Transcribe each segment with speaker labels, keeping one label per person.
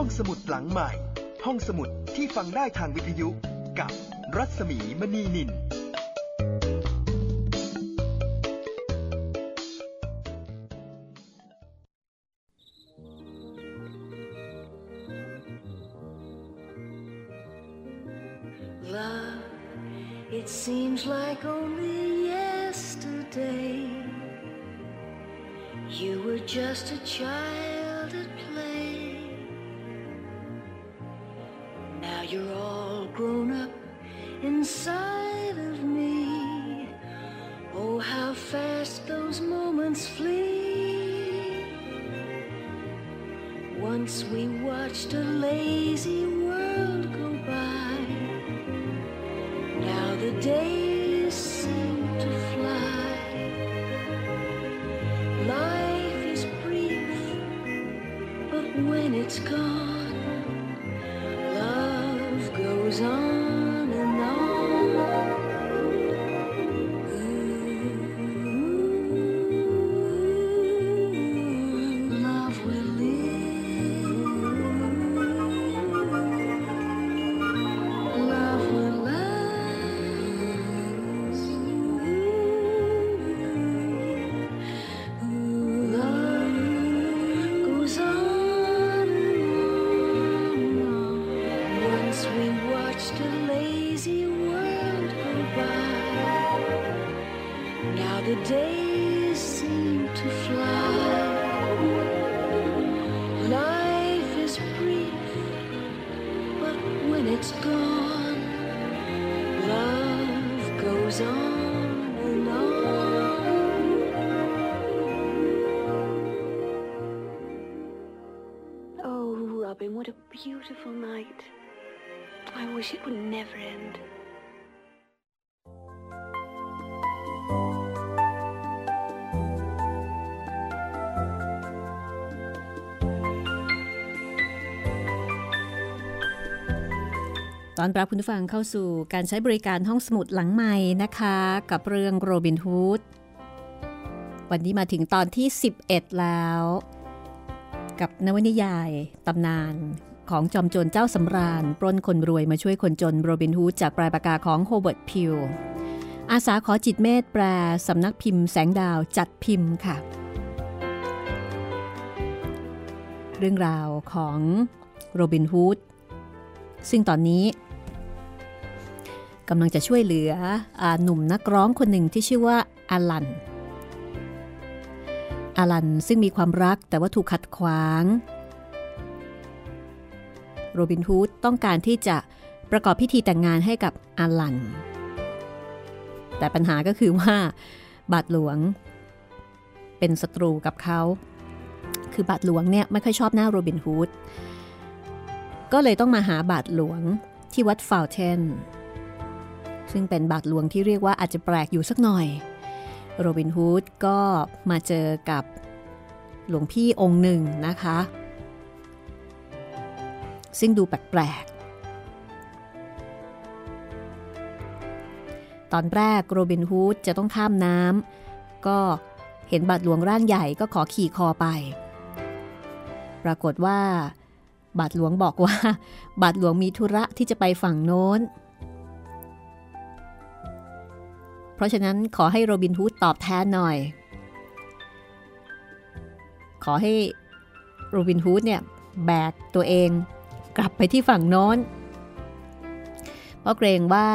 Speaker 1: ห้องสมุดหลังใหม่ ห้องสมุดที่ฟังได้ทางวิทยุกับรัศมีมณีนิน
Speaker 2: Love, it seems like only yesterday you were just a child Once we watched a lazy world beautiful night. I wish it would never end.
Speaker 3: ตอนรับคุณผู้ฟังเข้าสู่การใช้บริการห้องสมุดหลังใหม่นะคะ กับเรื่องโรบินฮูดวันนี้มาถึงตอนที่ 11 แล้ว กับนวนิยายตำนาน ของจอมโจรเจ้าสำราญ ปล้นคนรวยมาช่วยคนจนโรบินฮูดจากปลายปากกาของโฮเบิร์ตพิวอาสาขอจิตเมธแปลสำนักพิมพ์แสงดาวจัดพิมพ์ค่ะ เรื่องราวของโรบินฮูดซึ่งตอนนี้กำลังจะช่วยเหลืออหนุ่มนักร้องคนหนึ่งที่ชื่อว่าอาลันอาลันซึ่งมีความรักแต่ว่าถูกขัดขวาง โรบินฮูดต้องการที่จะประกอบพิธีแต่งงานให้กับอาลัน แต่ปัญหาก็คือว่าบาทหลวง เป็นศัตรูกับเขา คือบาทหลวงเนี่ยไม่ค่อยชอบหน้าโรบินฮูด ก็เลยต้องมาหาบาทหลวงที่วัดฟาวเทน ซึ่งเป็นบาทหลวงที่เรียกว่าอาจจะแปลกอยู่สักหน่อย โรบินฮูดก็มาเจอกับหลวงพี่องค์หนึ่งนะคะ ซึ่งดูแปลกๆ ตอนแรกโรบินฮูดจะต้องข้ามน้ำก็เห็นบาทหลวงร่างใหญ่ก็ขอขี่คอไป ปรากฏว่าบาทหลวงบอกว่า บาทหลวงมีธุระที่จะไปฝั่งโน้น เพราะฉะนั้นขอให้โรบินฮูดตอบแทนหน่อย ขอให้โรบินฮูดเนี่ยแบกตัวเอง กลับไปที่ฝั่งโน้นเพราะเกรงว่า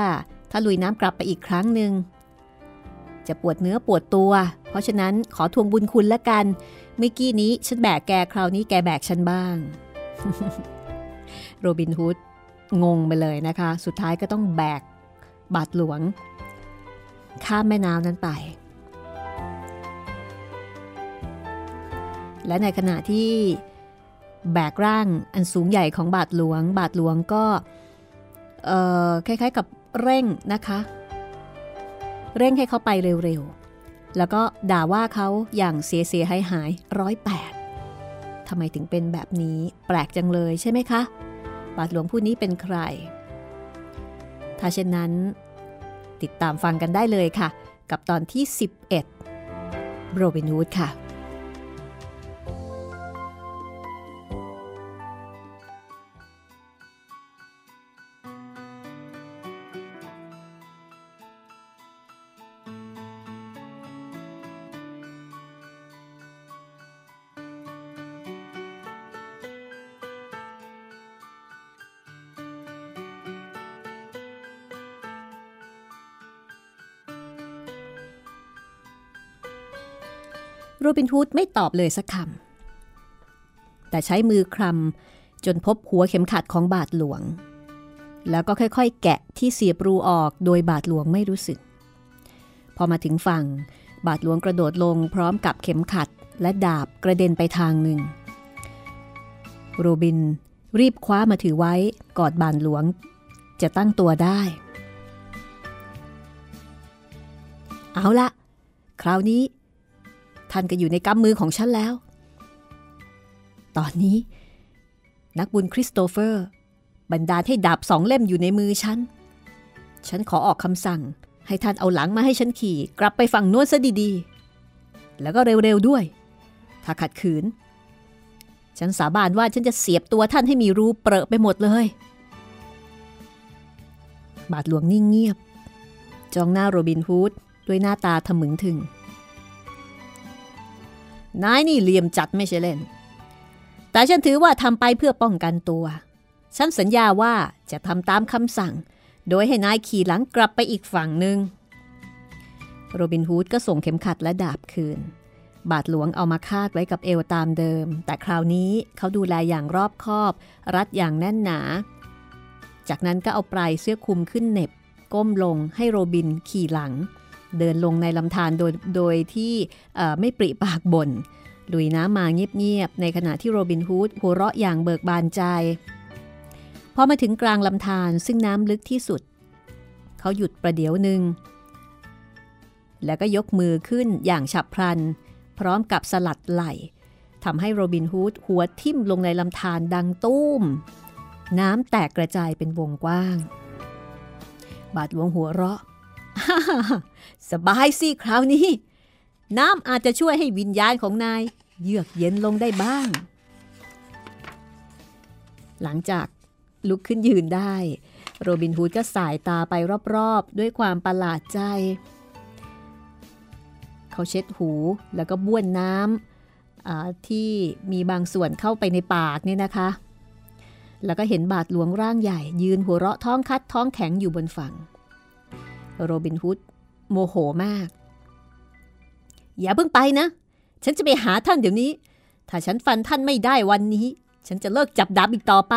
Speaker 3: ถ้าลุยน้ำกลับไปอีกครั้งหนึ่งจะปวดเนื้อปวดตัว เพราะฉะนั้นขอทวงบุญคุณละกันเมื่อกี้นี้ฉันแบกแกคราวนี้แกแบกฉันบ้าง โรบินฮูดงงไปเลยนะคะ สุดท้ายก็ต้องแบกบาทหลวง ข้ามแม่น้ำนั้นไป และในขณะที่ แบกร่างอันสูงใหญ่ของบาทหลวง บาทหลวงก็คล้ายๆกับเร่งนะคะ เร่งให้เขาไปเร็วๆ แล้วก็ด่าว่าเขาอย่างเสียเสียหายหายร้อยแปดทำไมถึงเป็นแบบนี้แปลกจังเลยใช่ไหมคะ บาทหลวงผู้นี้เป็นใคร ถ้าเช่นนั้นติดตามฟังกันได้เลยค่ะ กับตอนที่ 11 โรบินฮูดค่ะ โรบินฮูดไม่ตอบเลยสักคำ แต่ใช้มือคลำจนพบหัวเข็มขัดของบาทหลวง แล้วก็ค่อยๆ แกะที่เสียบรูออกโดยบาทหลวงไม่รู้สึก พอมาถึงฝั่ง บาทหลวงกระโดดลงพร้อมกับเข็มขัดและดาบกระเด็นไปทางหนึ่ง โรบินรีบคว้ามาถือไว้กอดบานหลวงจะตั้งตัวได้ เอาละคราวนี้ ท่านก็อยู่ในกำมือของฉันแล้ว ตอนนี้ นักบุญคริสโตเฟอร์บันดาให้ดาบสองเล่มอยู่ในมือฉัน ฉันขอออกคำสั่ง ให้ท่านเอาหลังมาให้ฉันขี่ กลับไปฝั่งโน้นซะดีๆ แล้วก็เร็วๆด้วย ถ้าขัดขืน ฉันสาบานว่าฉันจะเสียบตัวท่านให้มีรูเปรอะไปหมดเลย บาทหลวงนิ่งเงียบ จ้องหน้าโรบินฮูดด้วยหน้าตาทะมึงถึง นายนี่เหลี่ยมจัดไม่ใช่เล่น แต่ฉันถือว่าทำไปเพื่อป้องกันตัว ฉันสัญญาว่าจะทำตามคำสั่ง โดยให้นายขี่หลังกลับไปอีกฝั่งหนึ่งโรบินฮูดก็ส่งเข็มขัดและดาบคืน บาทหลวงเอามาคาดไว้กับเอวตามเดิม แต่คราวนี้เขาดูแลอย่างรอบคอบ รัดอย่างแน่นหนา จากนั้นก็เอาปลายเสื้อคลุมขึ้นเหน็บ ก้มลงให้โรบินขี่หลัง เดินลงในลำธารโดยโดยที่ไม่ปริปากบน่นลุยน้ำมาเงียบๆในขณะที่โรบินฮูดหัวเราะอย่างเบิกบานใจพอมาถึงกลางลำธารซึ่งน้ำลึกที่สุด เขาหยุดประเดี๋ยวหนึ่ง แล้วก็ยกมือขึ้นอย่างฉับพลัน พร้อมกับสลัดไหลทำให้โรบินฮูดหัวทิ่มลงในลำธารดังตุ้ม น้ำแตกกระจายเป็นวงกว้าง บาดหลวงหัวเราะ สบายสิคราวนี้ น้ำอาจจะช่วยให้วิญญาณของนาย เยือกเย็นลงได้บ้าง หลังจากลุกขึ้นยืนได้ โรบินฮูดก็สายตาไปรอบๆ ด้วยความประหลาดใจ เขาเช็ดหูแล้วก็บ้วนน้ำที่มีบางส่วนเข้าไปในปากนี่นะคะ แล้วก็เห็นบาทหลวงร่างใหญ่ ยืนหัวเราะท้องคัดท้องแข็งอยู่บนฝั่ง โรบินฮูดโมโหมาก อย่าเพิ่งไปนะ ฉันจะไปหาท่านเดี๋ยวนี้ ถ้าฉันฟันท่านไม่ได้วันนี้ ฉันจะเลิกจับดาบอีกต่อไป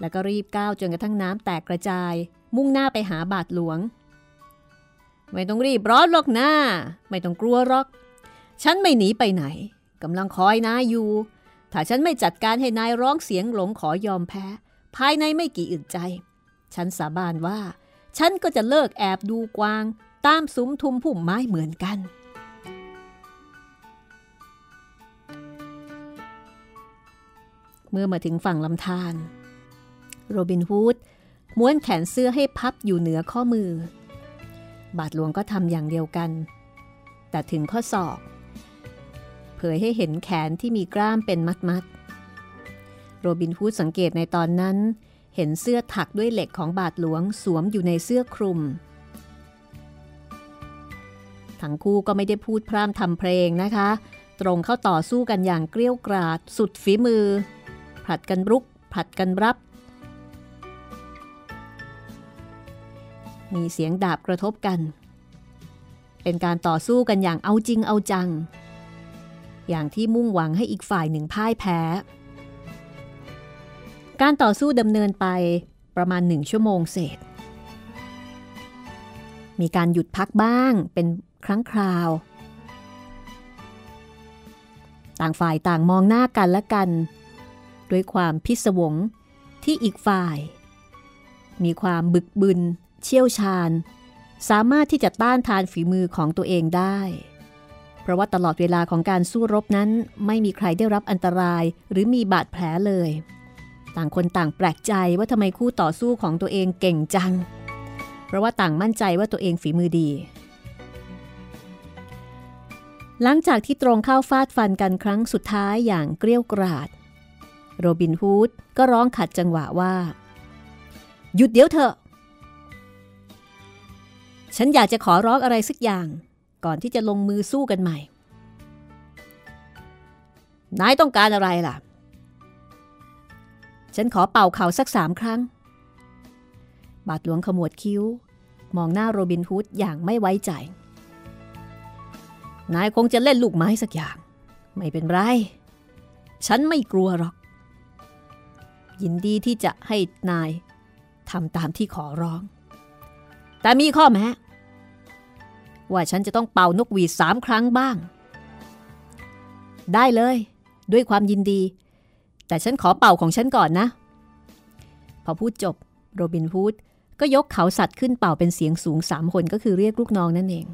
Speaker 3: แล้วก็รีบก้าวจนกระทั่งน้ำแตกกระจาย มุ่งหน้าไปหาบาทหลวง ไม่ต้องรีบร้อนหรอกหน้า ไม่ต้องกลัวหรอก ฉันไม่หนีไปไหนกำลังคอยนายอยู่ ถ้าฉันไม่จัดการให้นายร้องเสียงหลงขอยอมแพ้ ภายในไม่กี่อึดใจ ฉันสาบานว่า ฉันก็จะเลิกแอบดูกวาง ตามซุ้มทุมพุ่มไม้เหมือนกัน เมื่อมาถึงฝั่งลำธารโรบินฮูดม้วนแขนเสื้อให้พับอยู่เหนือข้อมือ บาทหลวงก็ทำอย่างเดียวกัน แต่ถึงข้อศอก เผยให้เห็นแขนที่มีกล้ามเป็นมัดมัดโรบินฮูดสังเกตในตอนนั้น เห็นเสื้อถักด้วยเหล็กของบาทหลวงสวมอยู่ในเสื้อคลุม ทั้งคู่ก็ไม่ได้พูดพร่ำทำเพลงนะคะ ตรงเข้าต่อสู้กันอย่างเกลี้ยกราด สุดฝีมือ ผลัดกันรุก ผลัดกันรับ มีเสียงดาบกระทบกัน เป็นการต่อสู้กันอย่างเอาจริงเอาจัง อย่างที่มุ่งหวังให้อีกฝ่ายหนึ่งพ่ายแพ้ การต่อสู้ดำเนินไปประมาณหนึ่งชั่วโมงเศษ มีการหยุดพักบ้างเป็นครั้งคราว ต่างฝ่ายต่างมองหน้ากันและกัน ด้วยความพิศวงที่อีกฝ่าย มีความบึกบึน เชี่ยวชาญ สามารถที่จะต้านทานฝีมือของตัวเองได้ เพราะว่าตลอดเวลาของการสู้รบนั้นไม่มีใครได้รับอันตรายหรือมีบาดแผลเลย ต่างคนต่างแปลกใจว่าทำไมคู่ต่อสู้ของตัวเองเก่งจัง เพราะว่าต่างมั่นใจว่าตัวเองฝีมือดี หลังจากที่ตรงเข้าฟาดฟันกันครั้งสุดท้ายอย่างเกลี้ยกราด โรบินฮูดก็ร้องขัดจังหวะว่า หยุดเดี๋ยวเถอะ ฉันอยากจะขอร้องอะไรสักอย่าง ก่อนที่จะลงมือสู้กันใหม่ นายต้องการอะไรล่ะ ฉันขอเป่าเข่าสักสามครั้ง บาทหลวงขมวดคิ้ว มองหน้าโรบินฮูดอย่างไม่ไว้ใจ นายคงจะเล่นลูกไม้สักอย่าง ไม่เป็นไร ฉันไม่กลัวหรอก ยินดีที่จะให้นายทำตามที่ขอร้อง แต่มีข้อแม้ ว่าฉันจะต้องเป่านกหวีดสามครั้งบ้าง ได้เลย ด้วยความยินดี แต่ฉันขอเป่าของฉันก่อนนะ พอพูดจบโรบินฮูดก็ยกเขาสัตว์ขึ้นเป่าเป็นเสียงสูงสามคนก็คือเรียกลูกน้องนั่นเอง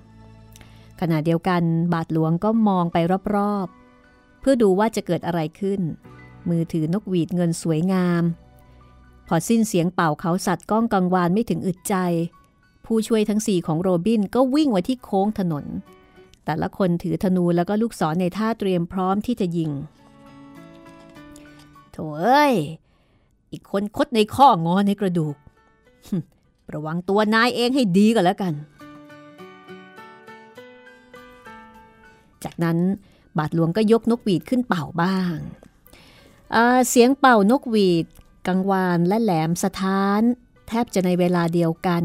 Speaker 3: ขณะเดียวกันบาทหลวงก็มองไปรอบๆ เพื่อดูว่าจะเกิดอะไรขึ้น มือถือนกหวีดเงินสวยงาม พอสิ้นเสียงเป่าเขาสัตว์ก้องกังวานไม่ถึงอึดใจ ผู้ช่วยทั้งสี่ของโรบินก็วิ่งมาที่โค้งถนน แต่ละคนถือธนูแล้วก็ลูกศรในท่าเตรียมพร้อมที่จะยิง โถเอ้ย อีกคนคดในข้องอในกระดูก ระวังตัวนายเองให้ดีก็แล้วกัน จากนั้นบาทหลวงก็ยกนกหวีดขึ้นเป่าบ้าง เสียงเป่านกหวีด กังวานและแหลมสะท้าน แทบจะในเวลาเดียวกัน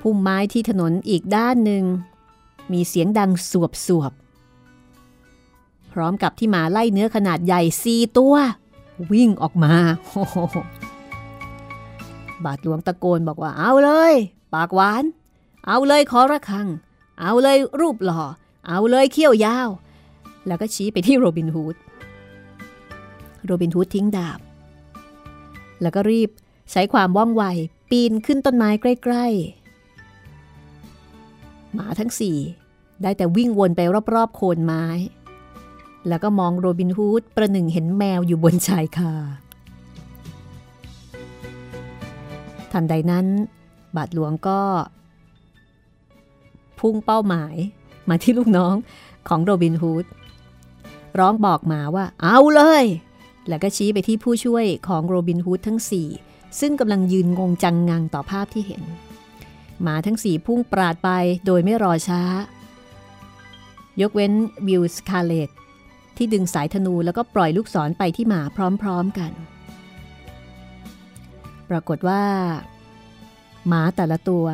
Speaker 3: พุ่มไม้ที่ถนนอีกด้านหนึ่ง มีเสียงดังสวบสวบ ร้อมกับที่หมาไล่เนื้อขนาดใหญ่ซีตัว วิ่งออกมา บาทหลวงตะโกนบอกว่าเอาเลย ปากหวาน เอาเลยขอระคัง เอาเลยรูปหล่อ เอาเลยเขี้ยวยาว แล้วก็ชี้ไปที่โรบินฮูด โรบินฮูดทิ้งดาบ แล้วก็รีบใช้ความว่องไวปีนขึ้นต้นไม้ใกล้ๆ หมาทั้งสี่ได้แต่วิ่งวนไปรอบๆ โคนไม้ แล้วก็มองโรบินฮูดประหนึ่งเห็นแมวอยู่บนชายคา ทันใดนั้น บาทหลวงก็ พุ่งเป้าหมายมาที่ลูกน้องของโรบินฮูดร้องบอกหมาว่า เอาเลย แล้วก็ชี้ไปที่ผู้ช่วยของโรบินฮูดทั้งสี่ซึ่งกำลังยืนงงจังงังต่อภาพที่เห็น หมาทั้งสี่พุ่งปราดไปโดยไม่รอช้า ยกเว้นวิลสคาร์เลต ที่ดึงสายธนูแล้วก็ปล่อยลูกศรไปที่หมาพร้อมๆกัน ปรากฏว่า หมาแต่ละตัว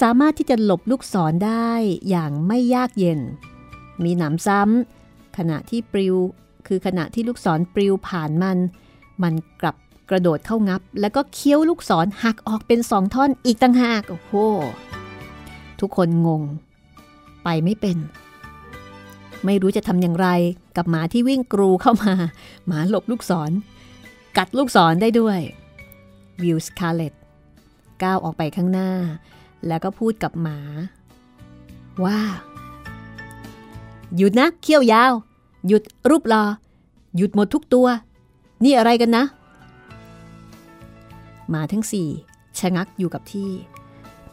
Speaker 3: สามารถที่จะหลบลูกศรได้อย่างไม่ยากเย็น มีหนำซ้ำขณะที่ปลิว คือขณะที่ลูกศรปลิวผ่านมัน มันกลับกระโดดเข้างับ แล้วก็เคี้ยวลูกศรหักออกเป็นสองท่อนอีกต่างหากโอ้โหทุกคนงง ไปไม่เป็น ไม่รู้จะทำอย่างไรกับหมาที่วิ่งกรูเข้ามา หมาหลบลูกศร กัดลูกศรได้ด้วย วิลสคาร์เลตก้าวออกไปข้างหน้า แล้วก็พูดกับหมา ว่า หยุดนะเขี้ยวยาว หยุดรูปหล่อ หยุดหมดทุกตัว นี่อะไรกันนะ หมาทั้งสี่ชะงักอยู่กับที่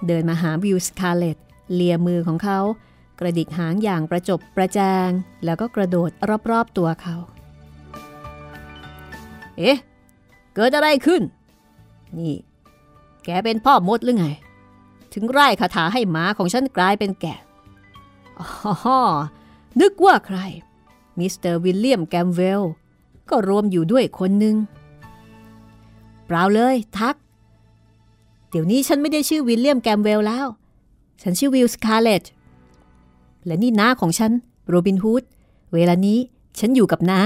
Speaker 3: เดินมาหาวิลสคาร์เลตเลียมือของเขา กระดิกหางอย่างประจบประแจง แล้วก็กระโดดรอบๆตัวเขา เอ๊ะ เกิดอะไรขึ้น นี่ แกเป็นพ่อมดหรือไง ถึงร่ายคาถาให้หมาของฉันกลายเป็นแกะอ๋อนึกว่าใคร มิสเตอร์วิลเลียมแกมเวล ก็รวมอยู่ด้วยคนหนึ่งเปล่าเลยทัค เดี๋ยวนี้ฉันไม่ได้ชื่อวิลเลียมแกมเวลแล้ว ฉันชื่อวิลสคาร์เลต และนี่น้าของฉัน โรบินฮูด เวลานี้ฉันอยู่กับน้า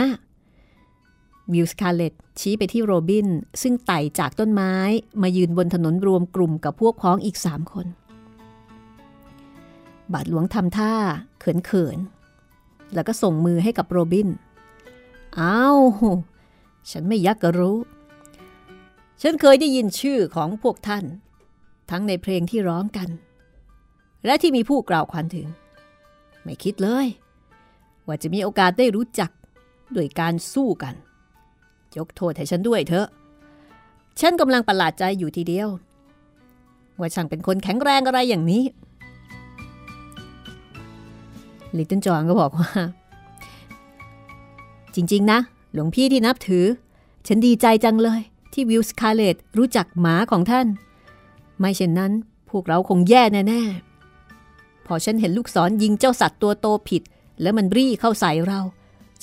Speaker 3: วิลสคาร์เลตชี้ไปที่โรบิน ซึ่งไต่จากต้นไม้มายืนบนถนนรวมกลุ่มกับพวกพ้องอีกสามคน บาทหลวงทำท่าเขินเขิน แล้วก็ส่งมือให้กับโรบิน อ้าว ฉันไม่ยักกระรู้ ฉันเคยได้ยินชื่อของพวกท่าน ทั้งในเพลงที่ร้องกัน และที่มีผู้กล่าวขวัญถึง ไม่คิดเลย ว่าจะมีโอกาสได้รู้จักด้วยการสู้กัน ยกโทษให้ฉันด้วยเถอะ ฉันกำลังประหลาดใจอยู่ทีเดียว ว่าช่างเป็นคนแข็งแรงอะไรอย่างนี้ ลิตเติ้ลจอนก็บอกว่า จริงๆนะ หลวงพี่ที่นับถือ ฉันดีใจจังเลยที่วิลสคาร์เลตรู้จักหมาของท่าน ไม่เช่นนั้นพวกเราคงแย่แน่ๆ อฉันเห็นลูกศรยิงเจ้าสัตว์ตัวโตผิด แล้วมันรี่เข้าใส่เรา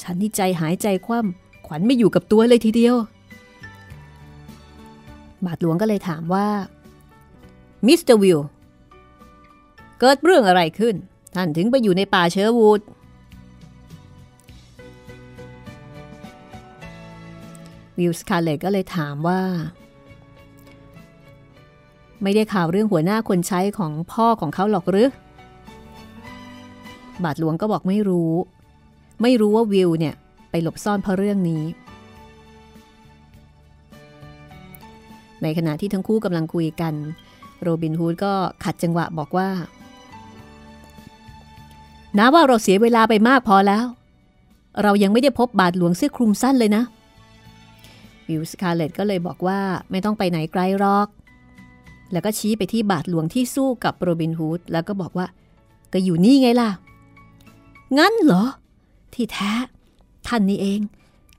Speaker 3: ฉันนี่ใจหายใจคว่ำขวัญไม่อยู่กับตัวเลยทีเดียว บาทหลวงก็เลยถามว่ามิสเตอร์วิลเกิดเรื่องอะไรขึ้น ท่านถึงไปอยู่ในป่าเชอร์วูดวิลสคาร์เลตก็เลยถามว่า ไม่ได้ข่าวเรื่องหัวหน้าคนใช้ของพ่อของเขาหรอกหรือ บาทหลวงก็บอกไม่รู้ ไม่รู้ว่าวิลเนี่ยไปหลบซ่อนเพราะเรื่องนี้ ในขณะที่ทั้งคู่กำลังคุยกัน โรบินฮูดก็ขัดจังหวะบอกว่านะว่าเราเสียเวลาไปมากพอแล้ว เรายังไม่ได้พบบาทหลวงเสื้อคลุมสั้นเลยนะ วิลสคาร์เลตก็เลยบอกว่าไม่ต้องไปไหนไกลหรอก แล้วก็ชี้ไปที่บาทหลวงที่สู้กับโรบินฮูดแล้วก็บอกว่า ก็อยู่นี่ไงล่ะ งั้นเหรอ ที่แท้ ท่านนี่เอง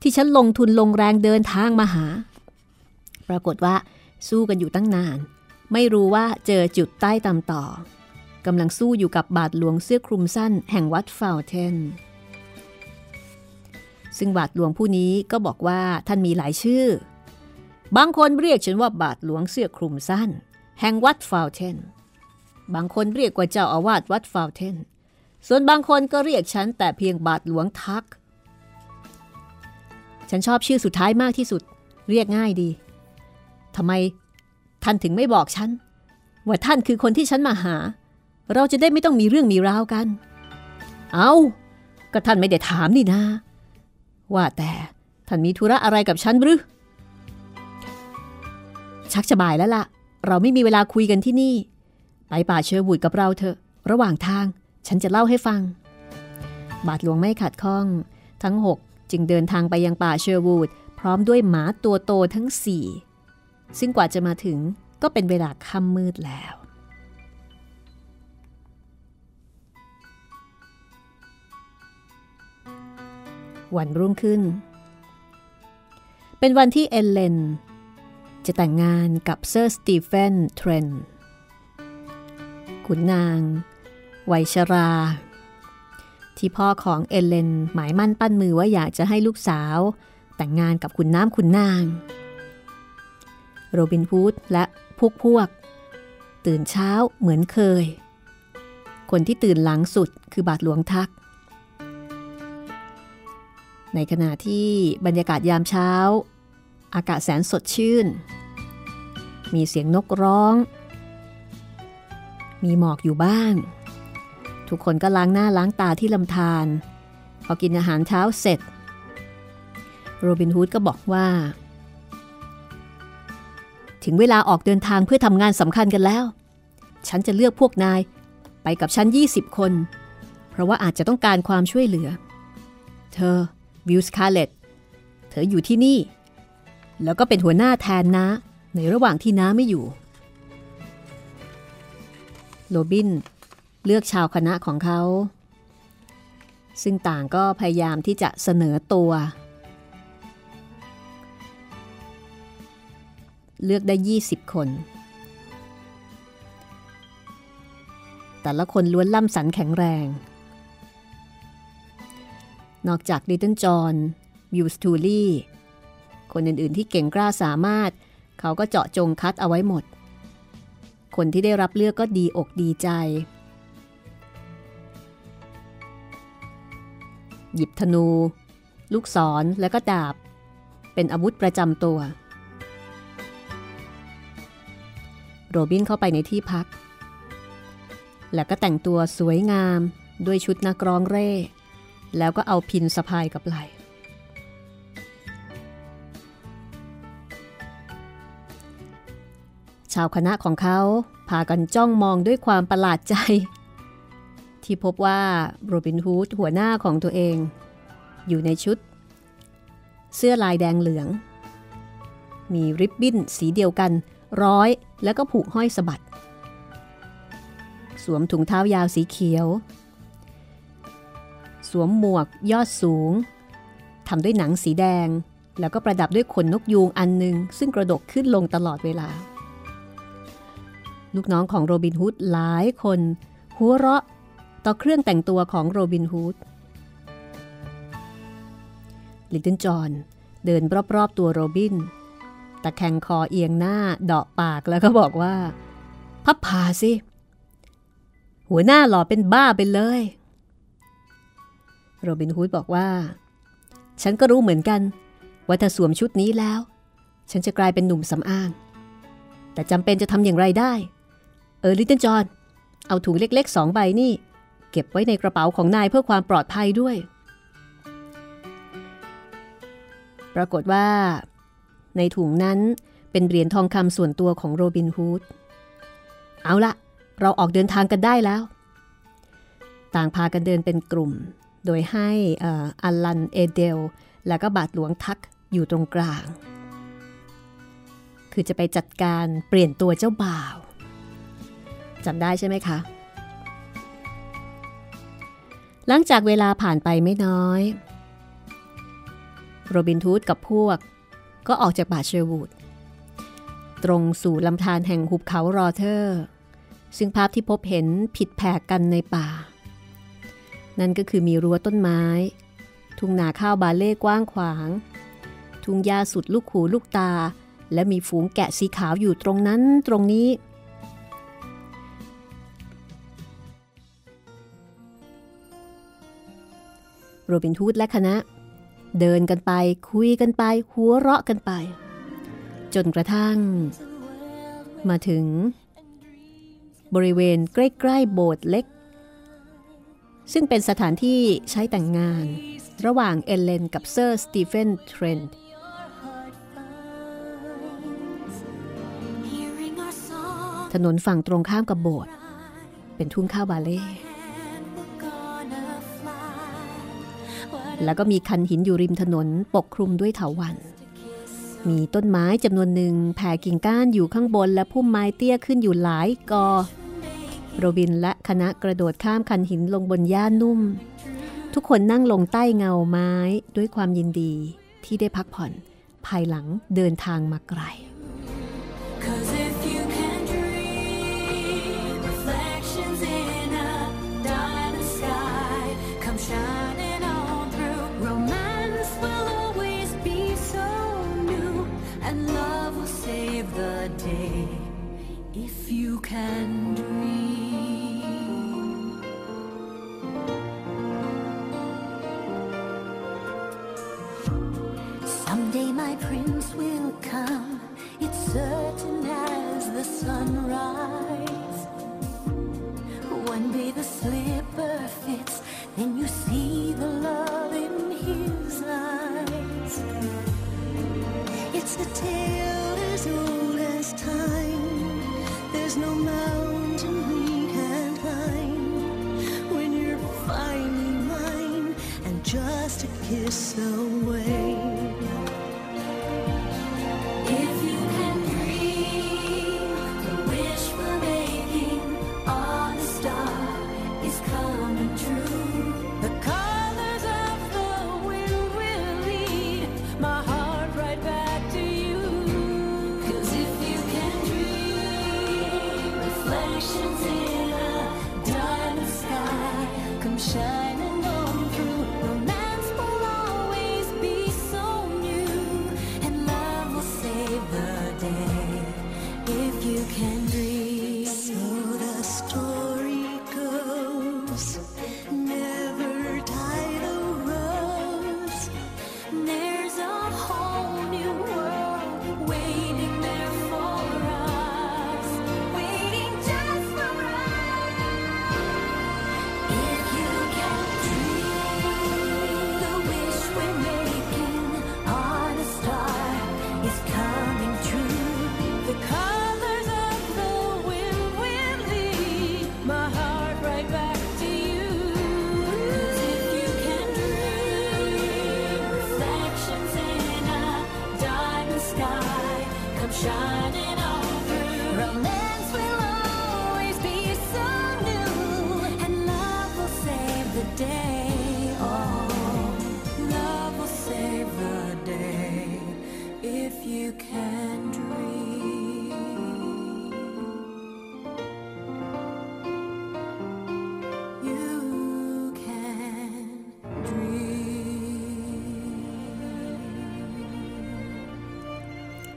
Speaker 3: ที่ฉันลงทุนลงแรงเดินทางมาหา ปรากฏว่า สู้กันอยู่ตั้งนาน ไม่รู้ว่าเจอจุดใต้ตำต่อกำลังสู้อยู่กับบาทหลวงเสื้อคลุมสั้นแห่งวัดฟาวเทนซึ่งบาทหลวงผู้นี้ก็บอกว่าท่านมีหลายชื่อ บางคนเรียกฉันว่าบาทหลวงเสื้อคลุมสั้น แห่งวัดฟาวเทน บางคนเรียกว่าเจ้าอาวาสวัดฟาวเทน ส่วนบางคนก็เรียกฉันแต่เพียงบาทหลวงทัก ฉันชอบชื่อสุดท้ายมากที่สุด เรียกง่ายดีทำไมท่านถึงไม่บอกฉัน ว่าท่านคือคนที่ฉันมาหา เราจะได้ไม่ต้องมีเรื่องมีราวกัน เอาก็ท่านไม่ได้ถามนี่นะว่าแต่ท่านมีธุระอะไรกับฉันหรือ ชักจะบ่ายแล้วล่ะ เราไม่มีเวลาคุยกันที่นี่ ไปป่าเชอร์วูดกับเราเถอะ ระหว่างทาง ฉันจะเล่าให้ฟัง บาทหลวงไม่ขัดข้อง ทั้งหกจึงเดินทางไปยังป่าเชอร์วูด พร้อมด้วยหมาตัวโตทั้งสี่ซึ่งกว่าจะมาถึงก็เป็นเวลาค่ำมืดแล้ว วันรุ่งขึ้น เป็นวันที่เอลเลน จะแต่งงานกับเซอร์สตีเฟนเทรนขุนนาง วัยชรา ที่พ่อของเอลเลนหมายมั่นปั้นมือว่าอยากจะให้ลูกสาว แต่งงานกับคุณน้ำคุณนาง โรบินพูดและพวกพวก ตื่นเช้าเหมือนเคย คนที่ตื่นหลังสุดคือบาทหลวงทัก ในขณะที่บรรยากาศยามเช้า อากาศแสนสดชื่น มีเสียงนกร้องมีหมอกอยู่บ้าง ทุกคนก็ล้างหน้าล้างตาที่ลำธารพอกินอาหารเช้าเสร็จ โรบินฮูดก็บอกว่า ถึงเวลาออกเดินทางเพื่อทำงานสำคัญกันแล้ว ฉันจะเลือกพวกนายไปกับฉัน 20 คน เพราะว่าอาจจะต้องการความช่วยเหลือ เธอวิลสคาร์เลตเธออยู่ที่นี่ แล้วก็เป็นหัวหน้าแทนนะในระหว่างที่น้าไม่อยู่ โรบิน เลือกชาวคณะของเขา ซึ่งต่างก็พยายามที่จะเสนอตัว เลือกได้ 20 คน แต่ละคนล้วนล่ำสันแข็งแรง นอกจากดิตันจอห์นบิวสตูลี่คนอื่น ๆ ที่เก่งกล้าสามารถ เขาก็เจาะจงคัดเอาไว้หมด คนที่ได้รับเลือกก็ดีอกดีใจ หยิบธนู ลูกศรและก็ดาบ เป็นอาวุธประจำตัว โรบินเข้าไปในที่พัก แล้วก็แต่งตัวสวยงามด้วยชุดนักร้องเร่ แล้วก็เอาพินสะพายกับไหลชาวคณะของเขาพากันจ้องมองด้วยความประหลาดใจ ที่พบว่าโรบินฮูดหัวหน้าของตัวเอง อยู่ในชุด เสื้อลายแดงเหลือง มีริบบิ้นสีเดียวกัน ร้อยแล้วก็ผูกห้อยสะบัด สวมถุงเท้ายาวสีเขียว สวมหมวกยอดสูงทำด้วยหนังสีแดง แล้วก็ประดับด้วยขนนกยูงอันหนึ่งซึ่งกระดกขึ้นลงตลอดเวลา ลูกน้องของโรบินฮูดหลายคน หัวเราะ ต่อเครื่องแต่งตัวของโรบินฮูดลิตเติ้ลจอนเดินรอบๆตัวโรบินตะแคงคอเอียงหน้าเดาะปากแล้วก็บอกว่า พับผ่าสิ หัวหน้าหล่อเป็นบ้าไปเลย โรบินฮูดบอกว่า ฉันก็รู้เหมือนกันว่าถ้าสวมชุดนี้แล้ว ฉันจะกลายเป็นหนุ่มสำอาง แต่จำเป็นจะทำอย่างไรได้ เออลิตเติ้ลจอนเอาถุงเล็กๆสองใบนี่ เก็บไว้ในกระเป๋าของนายเพื่อความปลอดภัยด้วย ปรากฏว่า ในถุงนั้นเป็นเหรียญทองคำส่วนตัวของโรบินฮูด เอาละเราออกเดินทางกันได้แล้ว ต่างพากันเดินเป็นกลุ่ม โดยให้อัลลัน เอเดล และก็บาทหลวงทักอยู่ตรงกลาง คือจะไปจัดการเปลี่ยนตัวเจ้าบ่าวจำได้ใช่ไหมคะ หลังจากเวลาผ่านไปไม่น้อย โรบินฮูดกับพวก ก็ออกจากป่าเชอร์วูดตรงสู่ลำธารแห่งหุบเขารอเทอร์ ซึ่งภาพที่พบเห็นผิดแผกกับในป่า นั่นก็คือมีรั้วต้นไม้ ทุ่งนาข้าวบาร์เลย์กว้างขวาง ทุ่งหญ้าสุดลูกหูลูกตา และมีฝูงแกะสีขาวอยู่ตรงนั้นตรงนี้ โรบินฮูดและคณะ เดินกันไปคุยกันไป หัวเราะกันไป จนกระทั่ง มาถึง บริเวณใกล้ๆโบสถ์เล็ก ซึ่งเป็นสถานที่ใช้แต่งงาน ระหว่างเอเลนกับเซอร์สตีเฟนเทรนด์ถนนฝั่งตรงข้ามกับโบสถ์เป็นทุ่งข้าวบาเล่ แล้วก็มีคันหินอยู่ริมถนนปกคลุมด้วยเถาวัลย์มีต้นไม้จำนวนหนึ่งแผ่กิ่งก้านอยู่ข้างบนและพุ่มไม้เตี้ยขึ้นอยู่หลายกอ โรบินและคณะกระโดดข้ามคันหินลงบนหญ้านุ่ม ทุกคนนั่งลงใต้เงาไม้ด้วยความยินดีที่ได้พักผ่อน ภายหลังเดินทางมาไกล
Speaker 2: the sunrise. One day the slipper fits, then you see the love in his eyes. It's a tale as old as time. There's no mountain we can't climb when you're finally mine and just a kiss away.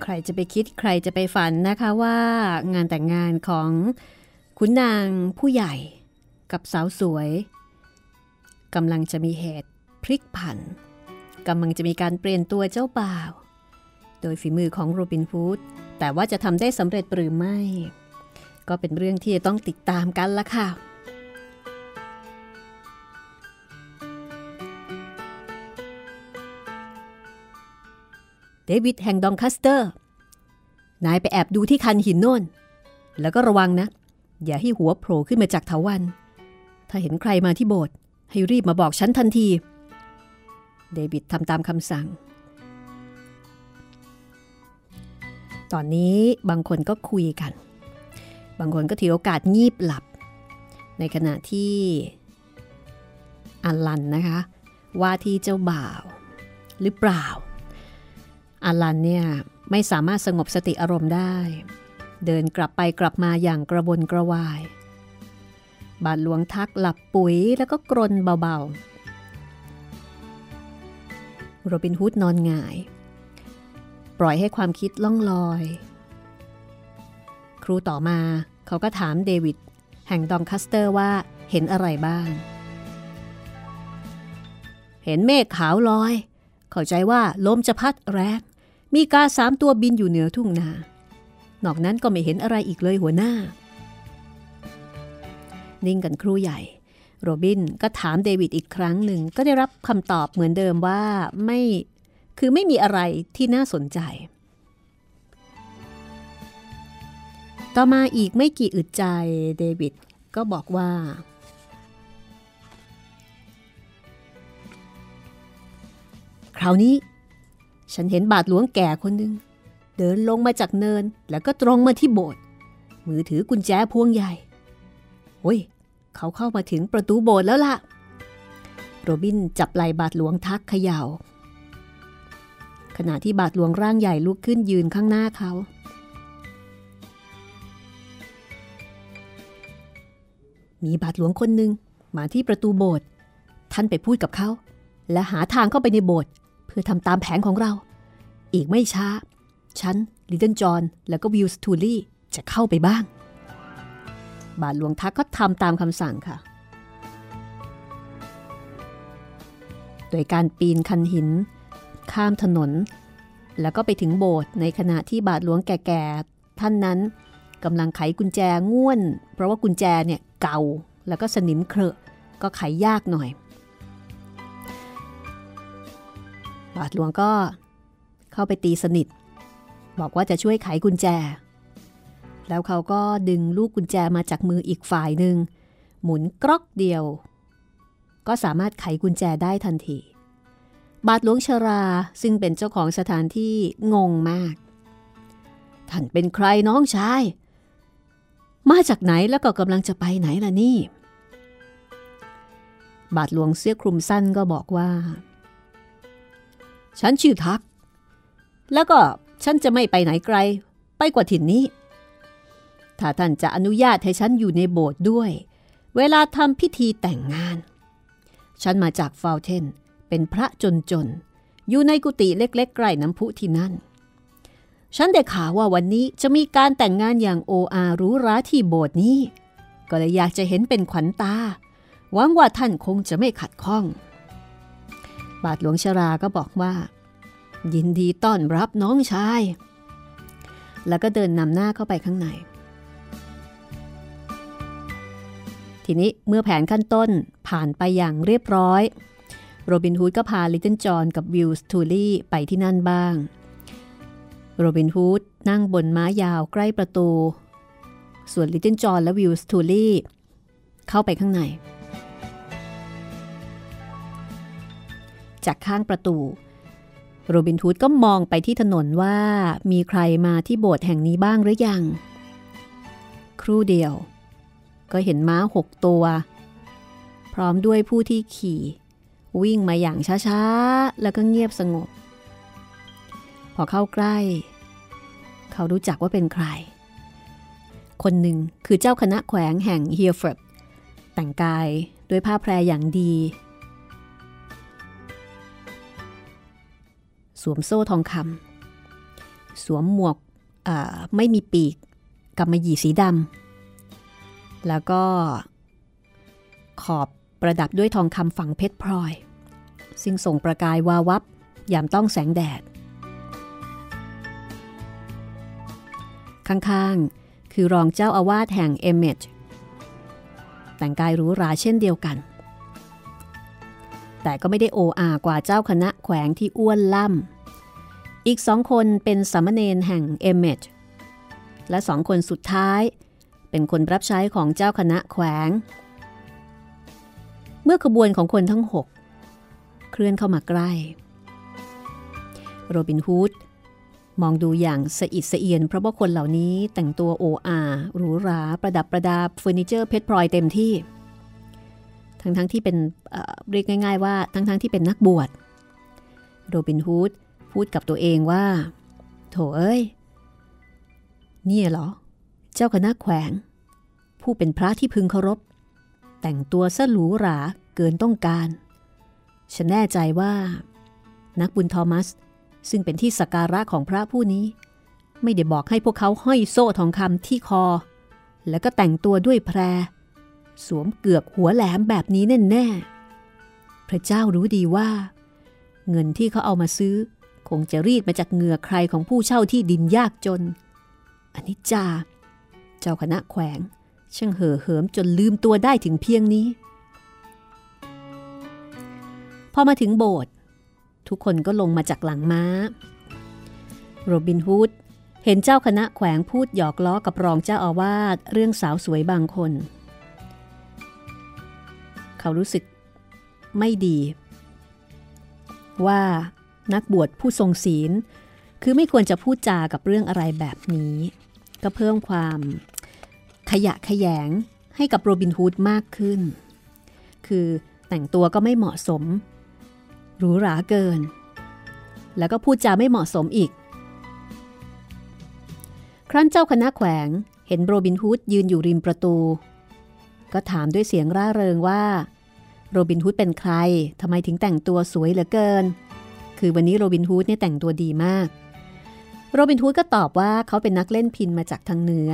Speaker 3: ใครจะไปคิดใครจะไปฝันนะคะว่างานแต่งงานของขุนนางผู้ใหญ่กับสาวสวยกำลังจะมีเหตุพลิกผันกำลังจะมีการเปลี่ยนตัวเจ้าบ่าว โดยฝีมือของโรบินฮูดแต่ว่าจะทำได้สำเร็จหรือไม่ ก็เป็นเรื่องที่จะต้องติดตามกันละค่ะ เดวิดแห่งดองคัสเตอร์ นายไปแอบดูที่คันหินโน่น แล้วก็ระวังนะ อย่าให้หัวโผล่ขึ้นมาจากเถาวัน ถ้าเห็นใครมาที่โบสถ์ให้รีบมาบอกฉันทันที เดวิดทำตามคำสั่ง ตอนนี้บางคนก็คุยกัน บางคนก็ถือโอกาสงีบหลับ ในขณะที่อัลลันนะคะ ว่าที่เจ้าบ่าว หรือเปล่า อัลลันเนี่ยไม่สามารถสงบสติอารมณ์ได้ เดินกลับไปกลับมาอย่างกระวนกระวาย บาทหลวงทักหลับปุ๋ยแล้วก็กรนเบาๆ โรบินฮูดนอนหงาย ปล่อยให้ความคิดล่องลอย ครูต่อมาเขาก็ถามเดวิดแห่งดองคัสเตอร์ว่าเห็นอะไรบ้าง เห็นเมฆขาวลอย เข้าใจว่าลมจะพัดแรง มีกาสามตัวบินอยู่เหนือทุ่งนา นอกนั้นก็ไม่เห็นอะไรอีกเลยหัวหน้า นิ่งกันครู่ใหญ่ โรบินก็ถามเดวิดอีกครั้งหนึ่งก็ได้รับคำตอบเหมือนเดิมว่าไม่คือไม่มีอะไรที่น่าสนใจ ต่อมาอีกไม่กี่อึดใจเดวิดก็บอกว่า คราวนี้ ฉันเห็นบาทหลวงแก่คนหนึ่งเดินลงมาจากเนินแล้วก็ตรงมาที่โบสถ์มือถือกุญแจพวงใหญ่โอ้ย เขาเข้ามาถึงประตูโบสถ์แล้วล่ะ โรบินจับไหล่บาทหลวงทักเขยา่า ขณะที่บาทหลวงร่างใหญ่ลุกขึ้นยืนข้างหน้าเขา มีบาทหลวงคนหนึ่งมาที่ประตูโบสถ์ท่านไปพูดกับเขา และหาทางเข้าไปในโบสถ์ พื่อทำตามแผนของเรา อีกไม่ช้า ฉันลิตเติ้ลจอห์นแล้วก็วิลสทูลี่จะเข้าไปบ้าง บาทหลวงทักก็ทำตามคำสั่งค่ะ โดยการปีนคันหิน ข้ามถนน แล้วก็ไปถึงโบสถ์ในขณะที่บาทหลวงแก่ๆ ท่านนั้นกำลังไขกุญแจง่วน เพราะว่ากุญแจเนี่ยเก่าแล้วก็สนิมเครอะก็ไขยากหน่อย บาทหลวงก็เข้าไปตีสนิท บอกว่าจะช่วยไขกุญแจ แล้วเขาก็ดึงลูกกุญแจมาจากมืออีกฝ่ายหนึ่ง หมุนกรอกเดียว ก็สามารถไขกุญแจได้ทันที บาทหลวงชราซึ่งเป็นเจ้าของสถานที่งงมาก ท่านเป็นใครน้องชาย มาจากไหนแล้วก็กำลังจะไปไหนล่ะนี่ บาทหลวงเสื้อคลุมสั้นก็บอกว่า ฉันชื่อทัก แล้วก็ฉันจะไม่ไปไหนไกล ไปกว่าถิ่นนี้ ถ้าท่านจะอนุญาตให้ฉันอยู่ในโบสถ์ด้วย เวลาทำพิธีแต่งงาน ฉันมาจากฟาวเทน เป็นพระจนๆอยู่ในกุฏิเล็กๆใกล้น้ำพุที่นั่น ฉันได้ข่าวว่าวันนี้จะมีการแต่งงานอย่างโออารู้ร้าที่โบสถ์นี้ ก็เลยอยากจะเห็นเป็นขวัญตา หวังว่าท่านคงจะไม่ขัดข้อง บาทหลวงชราก็บอกว่า ยินดีต้อนรับน้องชาย แล้วก็เดินนำหน้าเข้าไปข้างใน ทีนี้เมื่อแผนขั้นต้นผ่านไปอย่างเรียบร้อย โรบินฮูดก็พาลิตเติ้ลจอห์นกับวิลสทูลี่ไปที่นั่นบ้าง โรบินฮูดนั่งบนม้ายาวใกล้ประตู ส่วนลิตเติ้ลจอห์นและวิลสทูลี่เข้าไปข้างใน จากข้างประตู โรบินฮูดก็มองไปที่ถนนว่ามีใครมาที่โบสถ์แห่งนี้บ้างหรือยัง ครู่เดียว ก็เห็นม้าหกตัว พร้อมด้วยผู้ที่ขี่ วิ่งมาอย่างช้าๆ แล้วก็เงียบสงบ พอเข้าใกล้ เขารู้จักว่าเป็นใคร คนหนึ่งคือเจ้าคณะแขวงแห่งเฮียฟร์ดแต่งกายด้วยผ้าแพรอย่างดี สวมโซ่ทองคำสวมหมวกไม่มีปีกกำมะหยี่สีดำแล้วก็ขอบประดับด้วยทองคำฝังเพชรพลอย ซึ่งส่งประกายวาวับยามต้องแสงแดด ข้างๆ คือรองเจ้าอาวาสแห่งเอเมตแต่งกายหรูหราเช่นเดียวกัน แต่ก็ไม่ได้โอ่อ่ากว่าเจ้าคณะแขวงที่อ้วนล่ำ อีกสองคนเป็นสามเณรแห่งเอเมตและสองคนสุดท้าย เป็นคนรับใช้ของเจ้าคณะแขวง เมื่อขบวนของคนทั้งหกเคลื่อนเข้ามาใกล้ โรบินฮูดมองดูอย่างสะอิดสะเอียนเพราะว่าคนเหล่านี้แต่งตัวโอ่อ่าหรูหราประดับประดาเฟอร์นิเจอร์เพชรพลอยเต็มที่ ทั้งๆทที่เป็นเรียกง่าย ๆ ว่าทั้งๆทที่เป็นนักบวชโรบินฮูดพูดกับตัวเองว่า โถเอ้ย เนี่ยเหรอ เจ้าคณะแขวง ผู้เป็นพระที่พึงเคารพ แต่งตัวซะหรูหราเกินต้องการ ฉันแน่ใจว่า นักบุญทอมัส ซึ่งเป็นที่สักการะของพระผู้นี้ ไม่ได้บอกให้พวกเขาห้อยโซ่ทองคำที่คอ แล้วก็แต่งตัวด้วยแพร สวมเกือกหัวแหลมแบบนี้แน่ๆ พระเจ้ารู้ดีว่า เงินที่เขาเอามาซื้อ คงจะรีดมาจากเหงื่อใครของผู้เช่าที่ดินยากจน อันนี้จาเจ้าคณะแขวง ช่างเห่อเหิมจนลืมตัวได้ถึงเพียงนี้ พอมาถึงโบสถ์ทุกคนก็ลงมาจากหลังม้า โรบินฮูดเห็นเจ้าคณะแขวงพูดหยอกล้อกับรองเจ้าอาวาสเรื่องสาวสวยบางคน เขารู้สึกไม่ดี ว่านักบวชผู้ทรงศีล คือไม่ควรจะพูดจากับเรื่องอะไรแบบนี้ ก็เพิ่มความขยะขยงให้กับโรบินฮูดมากขึ้น คือแต่งตัวก็ไม่เหมาะสมหรูหราเกิน แล้วก็พูดจาไม่เหมาะสมอีก ครั้นเจ้าคณะแขวงเห็นโรบินฮูดยืนอยู่ริมประตู ก็ถามด้วยเสียงร่าเริงว่า โรบินฮูดเป็นใครทำไมถึงแต่งตัวสวยเหลือเกิน คือวันนี้โรบินฮูดเนี่ยแต่งตัวดีมาก โรบินฮูดก็ตอบว่าเขาเป็นนักเล่นพินมาจากทางเหนือ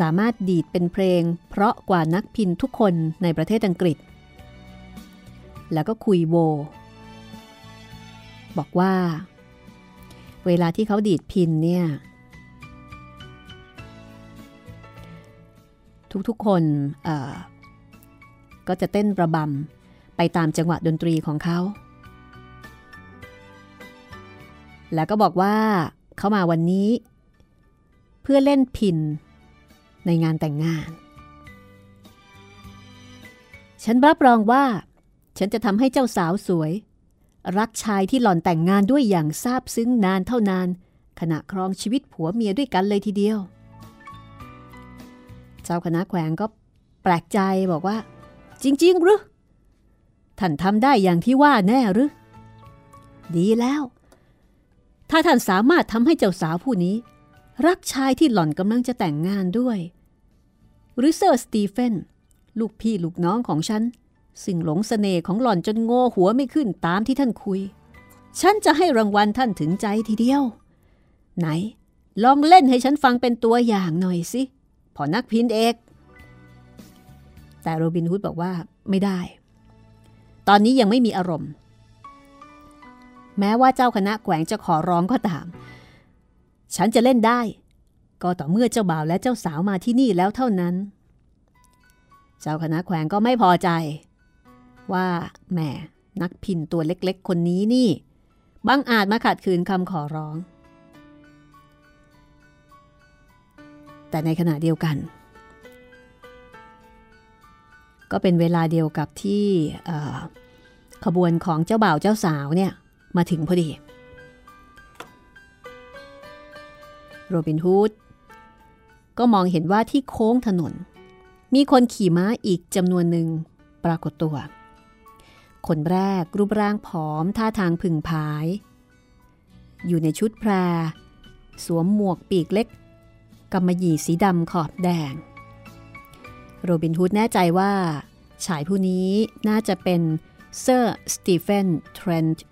Speaker 3: สามารถดีดเป็นเพลง เพราะกว่านักพินทุกคนในประเทศอังกฤษ แล้วก็คุยโว บอกว่า เวลาที่เขาดีดพินเนี่ยทุกๆคน ก็จะเต้นระบำไปตามจังหวะดนตรีของเขา แล้วก็บอกว่าเขามาวันนี้ เพื่อเล่นพินในงานแต่งงาน ฉันรับรองว่า ฉันจะทำให้เจ้าสาวสวย รักชายที่หล่อนแต่งงานด้วยอย่างซาบซึ้งนานเท่านาน ขณะครองชีวิตผัวเมียด้วยกันเลยทีเดียว เจ้าคณะแขวงก็แปลกใจบอกว่า จริงๆหรือท่านทำได้อย่างที่ว่าแน่หรือ ดีแล้ว ถ้าท่านสามารถทำให้เจ้าสาวผู้นี้ รักชายที่หล่อนกำลังจะแต่งงานด้วย หรือเซอร์สตีเฟน ลูกพี่ลูกน้องของฉัน ซึ่งหลงสเสน่ห์ของหล่อนจนโง่หัวไม่ขึ้นตามที่ท่านคุย ฉันจะให้รางวัลท่านถึงใจทีเดียว ไหน ลองเล่นให้ฉันฟังเป็นตัวอย่างหน่อยสิพอนักพินเอก แต่โรบินฮูดบอกว่าไม่ได้ ตอนนี้ยังไม่มีอารมณ์ แม้ว่าเจ้าคณะแขวงจะขอร้องก็ตาม ฉันจะเล่นได้ ก็ต่อเมื่อเจ้าบ่าวและเจ้าสาวมาที่นี่แล้วเท่านั้น เจ้าคณะแขวงก็ไม่พอใจ ว่าแหมนักพินตัวเล็กๆ คนนี้นี่บังอาจมาขัดขืนคำขอร้อง แต่ในขณะเดียวกัน ก็เป็นเวลาเดียวกับที่ขบวนของเจ้าบ่าวเจ้าสาวเนี่ยมาถึงพอดี โรบินฮูดก็มองเห็นว่าที่โค้งถนน มีคนขี่ม้าอีกจำนวนหนึ่งปรากฏตัว คนแรกรูปร่างผอมท่าทางผึ่งผาย อยู่ในชุดแพร สวมหมวกปีกเล็กกำมะหยี่สีดำขอบแดง โรบินฮูดแน่ใจว่า ชายผู้นี้น่าจะเป็นเซอร์สตีเฟนเทรนต์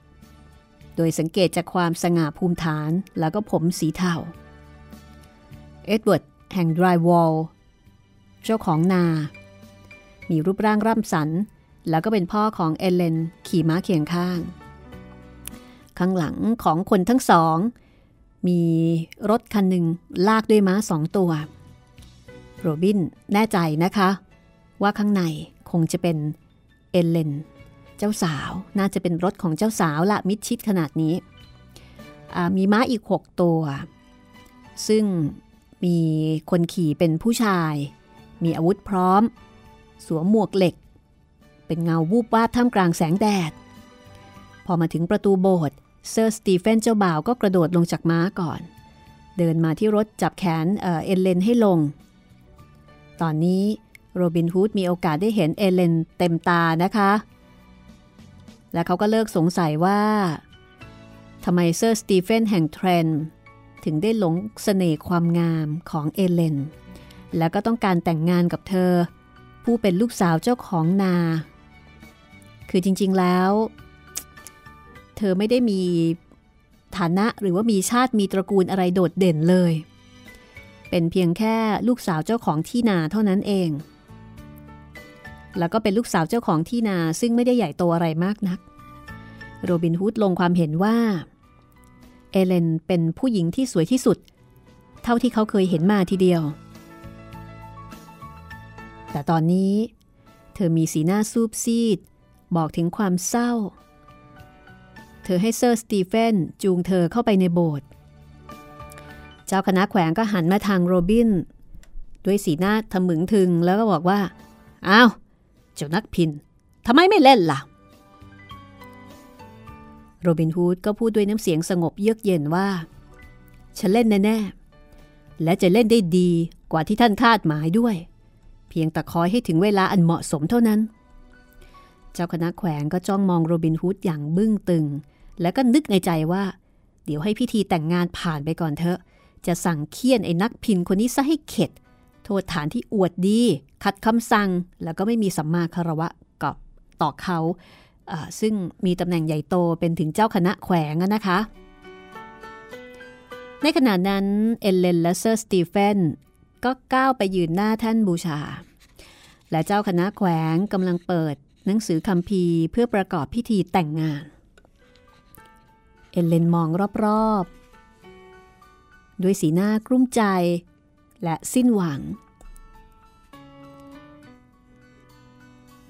Speaker 3: โดยสังเกตจากความสง่าภูมิฐานแล้วก็ผมสีเทา เอ็ดเวิร์ดแห่งดรายวอลเจ้าของนา มีรูปร่างล่ำสัน แล้วก็เป็นพ่อของเอเลน ขี่ม้าเคียงข้าง ข้างหลังของคนทั้งสอง มีรถคันหนึ่งลากด้วยม้าสองตัว โรบินแน่ใจนะคะ ว่าข้างในคงจะเป็นเอเลน เจ้าสาวน่าจะเป็นรถของเจ้าสาวละมิดชิดขนาดนี้มีม้าอีก 6 ตัว ซึ่งมีคนขี่เป็นผู้ชาย มีอาวุธพร้อม สวมหมวกเหล็ก เป็นเงาวูบวาบท่ามกลางแสงแดด พอมาถึงประตูโบสถ์เซอร์สตีเฟนเจ้าบ่าวก็กระโดดลงจากม้าก่อน เดินมาที่รถจับแขนเออเอเลนให้ลง ตอนนี้โรบินฮูดมีโอกาสได้เห็นเอเลนเต็มตานะคะ และเขาก็เลิกสงสัยว่าทำไมเซอร์สตีเฟนแห่งเทรนต์ถึงได้หลงเสน่ห์ความงามของเอเลน แล้วก็ต้องการแต่งงานกับเธอ ผู้เป็นลูกสาวเจ้าของนา คือจริงๆแล้ว เธอไม่ได้มีฐานะหรือว่ามีชาติมีตระกูลอะไรโดดเด่นเลย เป็นเพียงแค่ลูกสาวเจ้าของที่นาเท่านั้นเอง แล้วก็เป็นลูกสาวเจ้าของที่นาซึ่งไม่ได้ใหญ่โตอะไรมากนัก โรบินฮูดลงความเห็นว่า เอเลนเป็นผู้หญิงที่สวยที่สุด เท่าที่เขาเคยเห็นมาทีเดียว แต่ตอนนี้ เธอมีสีหน้าซูบซีด บอกถึงความเศร้า เธอให้เซอร์สตีเฟนจูงเธอเข้าไปในโบสถ์ เจ้าคณะแขวงก็หันมาทางโรบิน ด้วยสีหน้าทะมึงถึงแล้วก็บอกว่า อ้าว เจ้านักพินทำไมไม่เล่นล่ะ โรบินฮูดก็พูดด้วยน้ำเสียงสงบเยือกเย็นว่า ฉันเล่นแน่ๆ และจะเล่นได้ดีกว่าที่ท่านคาดหมายด้วย เพียงแต่คอยให้ถึงเวลาอันเหมาะสมเท่านั้น เจ้าคณะแขวงก็จ้องมองโรบินฮูดอย่างบึ้งตึง แล้วก็นึกในใจว่า เดี๋ยวให้พิธีแต่งงานผ่านไปก่อนเถอะ จะสั่งเคี่ยนไอ้นักพินคนนี้ซะให้เข็ด โทษฐานที่อวดดี ขัดคำสั่ง แล้วก็ไม่มีสัมมาคารวะกับต่อเขาซึ่งมีตำแหน่งใหญ่โตเป็นถึงเจ้าคณะแขวงนะคะ ในขณะนั้นเอเลนและเซอร์สตีเฟนก็ก้าวไปยืนหน้าแท่นบูชา และเจ้าคณะแขวงกำลังเปิดหนังสือคัมภีร์เพื่อประกอบพิธีแต่งงาน เอเลนมองรอบ ด้วยสีหน้ากลุ้มใจ และสิ้นหวัง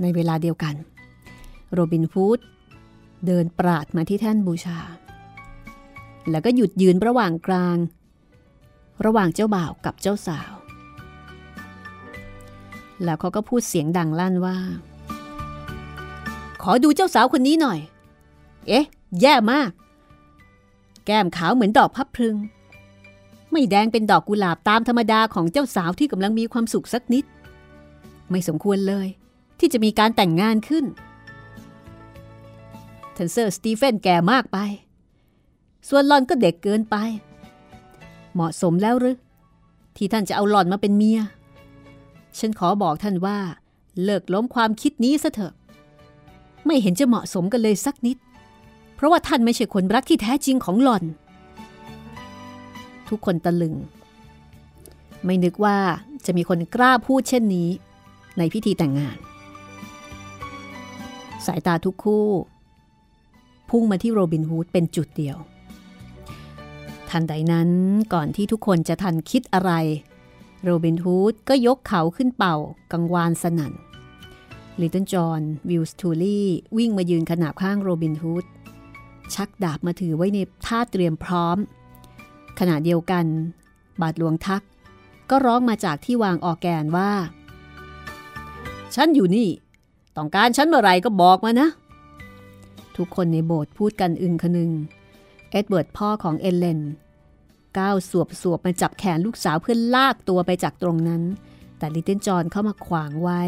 Speaker 3: ในเวลาเดียวกัน โรบินฟูดเดินปราดมาที่แท่นบูชา แล้วก็หยุดยืนระหว่างกลาง ระหว่างเจ้าบ่าวกับเจ้าสาว แล้วเขาก็พูดเสียงดังลั่นว่า ขอดูเจ้าสาวคนนี้หน่อย เอ๊ะ แย่มาก แก้มขาวเหมือนดอกพับพลึง ไม่แดงเป็นดอกกุหลาบตามธรรมดาของเจ้าสาวที่กำลังมีความสุขสักนิด ไม่สมควรเลย ที่จะมีการแต่งงานขึ้นเทนเซอร์สตีเฟนแก่มากไป ส่วนหลอนก็เด็กเกินไป เหมาะสมแล้วหรือ ที่ท่านจะเอาหลอนมาเป็นเมีย ฉันขอบอกท่านว่า เลิกล้มความคิดนี้ซะเถอะ ไม่เห็นจะเหมาะสมกันเลยสักนิด เพราะว่าท่านไม่ใช่คนรักที่แท้จริงของหลอน ทุกคนตะลึง ไม่นึกว่าจะมีคนกล้าพูดเช่นนี้ ในพิธีแต่งงาน สายตาทุกคู่ พุ่งมาที่โรบินฮูดเป็นจุดเดียว ทันใดนั้นก่อนที่ทุกคนจะทันคิดอะไร โรบินฮูดก็ยกเขาขึ้นเป่ากังวานสนั่นลิตเติ้ลจอห์นวิลสทูลี่วิ่งมายืนขนาบข้างโรบินฮูดชักดาบมาถือไว้ในท่าเตรียมพร้อม ขณะเดียวกัน บาทหลวงทัก ก็ร้องมาจากที่วางออร์แกนว่า ฉันอยู่นี่ ต้องการฉันเมื่อไรก็บอกมานะ ทุกคนในโบสถ์พูดกันอึงคะนึง เอ็ดเวิร์ดพ่อของเอเลนก้าวสวบสวบมาจับแขนลูกสาวเพื่อลากตัวไปจากตรงนั้น แต่ลิตเติ้ลจอห์นเข้ามาขวางไว้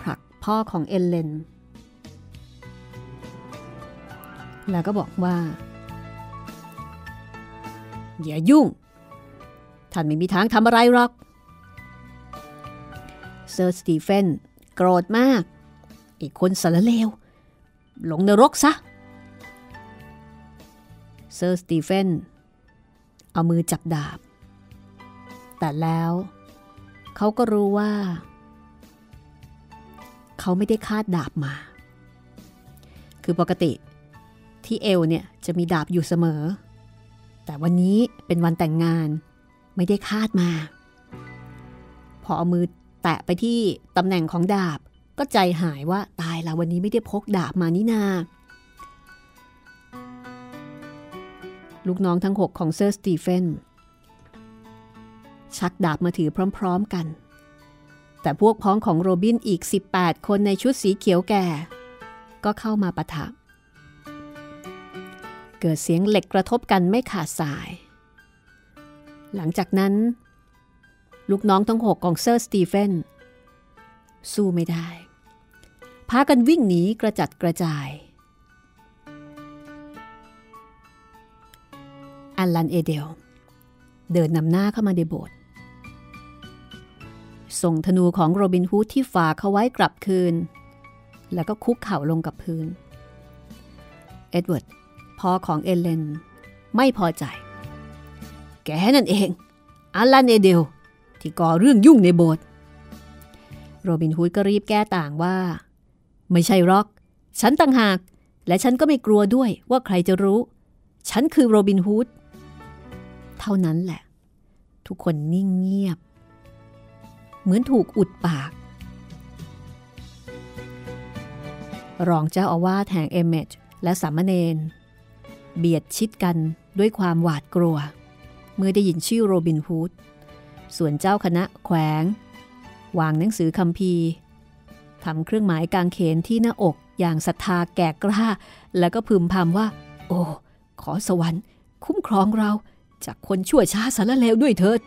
Speaker 3: ผลักพ่อของเอเลน แล้วก็บอกว่า อย่ายุ่ง ท่านไม่มีทางทำอะไรหรอก เซอร์สตีเฟนโกรธมาก ไอ้คนสารเลว ลงนรกซะ เซอร์สตีเฟนเอามือจับดาบ แต่แล้วเขาก็รู้ว่า เขาไม่ได้คาดดาบมา คือปกติที่เอวเนี่ยจะมีดาบอยู่เสมอ แต่วันนี้เป็นวันแต่งงานไม่ได้คาดมา พอเอามือแตะไปที่ตำแหน่งของดาบก็ใจหายว่าตายละวันนี้ไม่ได้พกดาบมานี่นา ลูกน้องทั้งหกของเซอร์สตีเฟนชักดาบมาถือพร้อม ๆกัน แต่พวกพ้องของโรบินอีก 18 คนในชุดสีเขียวแก่ ก็เข้ามาปะทะ เกิดเสียงเหล็กกระทบกันไม่ขาดสาย หลังจากนั้น ลูกน้องทั้งหกของเซอร์สตีเฟนสู้ไม่ได้ พากันวิ่งหนีกระจัดกระจาย อัลลันเอเดล เดินนำหน้าเข้ามาในโบสถ์ส่งธนูของโรบินฮูดที่ฝากเขาไว้กลับคืน แล้วก็คุกเข่าลงกับพื้น เอ็ดเวิร์ด พ่อของเอเลน ไม่พอใจ แกนั่นเองอัลลันเอเดล ที่ก่อเรื่องยุ่งในโบสถ์โรบินฮูดก็รีบแก้ต่างว่า ไม่ใช่หรอก ฉันต่างหาก และฉันก็ไม่กลัวด้วยว่าใครจะรู้ ฉันคือโรบินฮูดเท่านั้นแหละ ทุกคนนิ่งเงียบ เหมือนถูกอุดปาก รองเจ้าอาวาสแห่งเอเมจและสามเณร เบียดชิดกันด้วยความหวาดกลัว เมื่อได้ยินชื่อโรบินฮูด ส่วนเจ้าคณะแขวง วางหนังสือคัมภีทำเครื่องหมายกางเขนที่หน้าอกอย่างศรัทธาแก่กล้า แล้วก็พึมพำว่า โอ้ ขอสวรรค์ คุ้มครองเราจากคนชั่วช้าสารเลวด้วยเถิด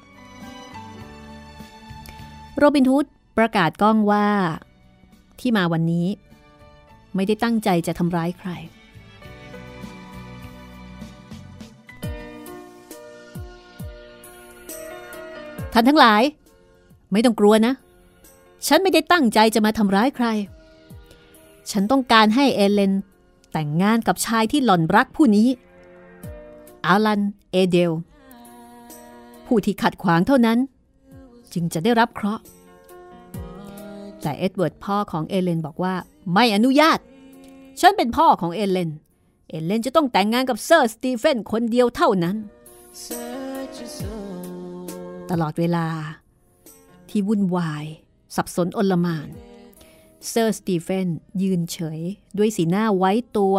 Speaker 3: โรบินฮูดประกาศก้องว่า ที่มาวันนี้ ไม่ได้ตั้งใจจะทำร้ายใคร ท่านทั้งหลาย ไม่ต้องกลัวนะ ฉันไม่ได้ตั้งใจจะมาทำร้ายใคร ฉันต้องการให้เอเลน แต่งงานกับชายที่หล่อนรักผู้นี้ อัลลัน เอเดล ผู้ที่ขัดขวางเท่านั้น จึงจะได้รับเคราะห์ แต่เอ็ดเวิร์ดพ่อของเอเลนบอกว่าไม่อนุญาต ฉันเป็นพ่อของเอเลน เอเลนจะต้องแต่งงานกับเซอร์สตีเฟนคนเดียวเท่านั้น ตลอดเวลา ที่วุ่นวาย สับสนอลหม่าน เซอร์สตีเฟนยืนเฉยด้วยสีหน้าไว้ตัว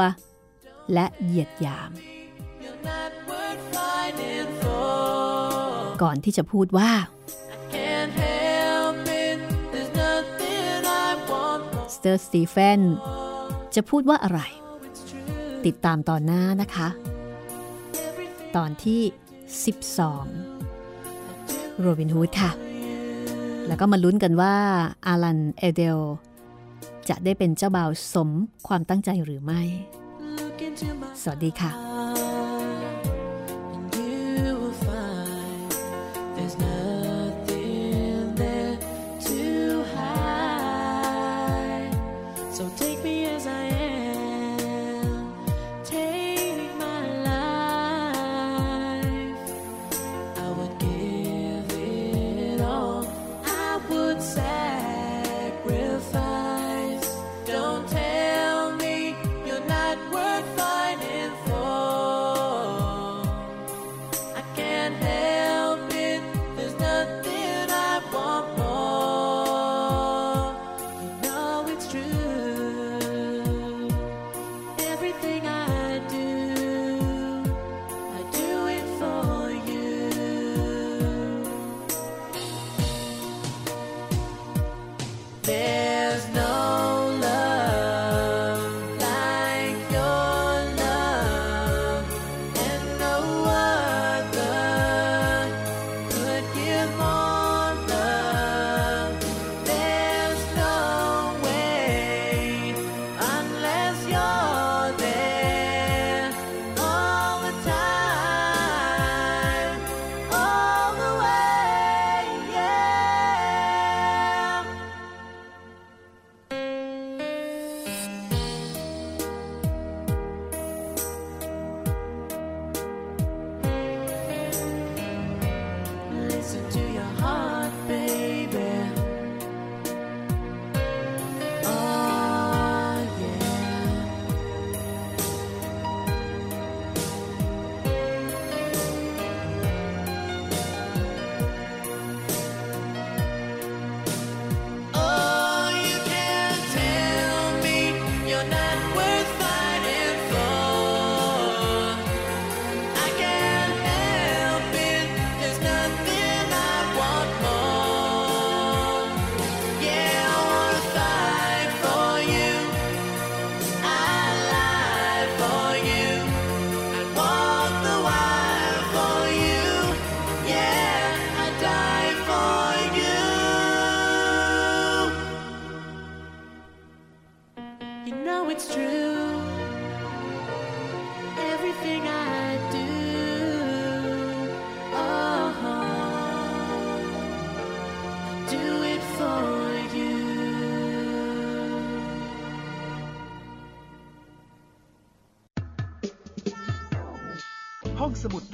Speaker 3: และเหยียดยาม ก่อนที่จะพูดว่าเซอร์สตีเฟนจะพูดว่าอะไร ติดตามตอนหน้านะคะ ตอนที่ 12 โรบินฮูดค่ะ แล้วก็มาลุ้นกันว่าอารันเอเดล จะได้เป็นเจ้าบ่าวสมความตั้งใจหรือไม่ สวัสดีค่ะ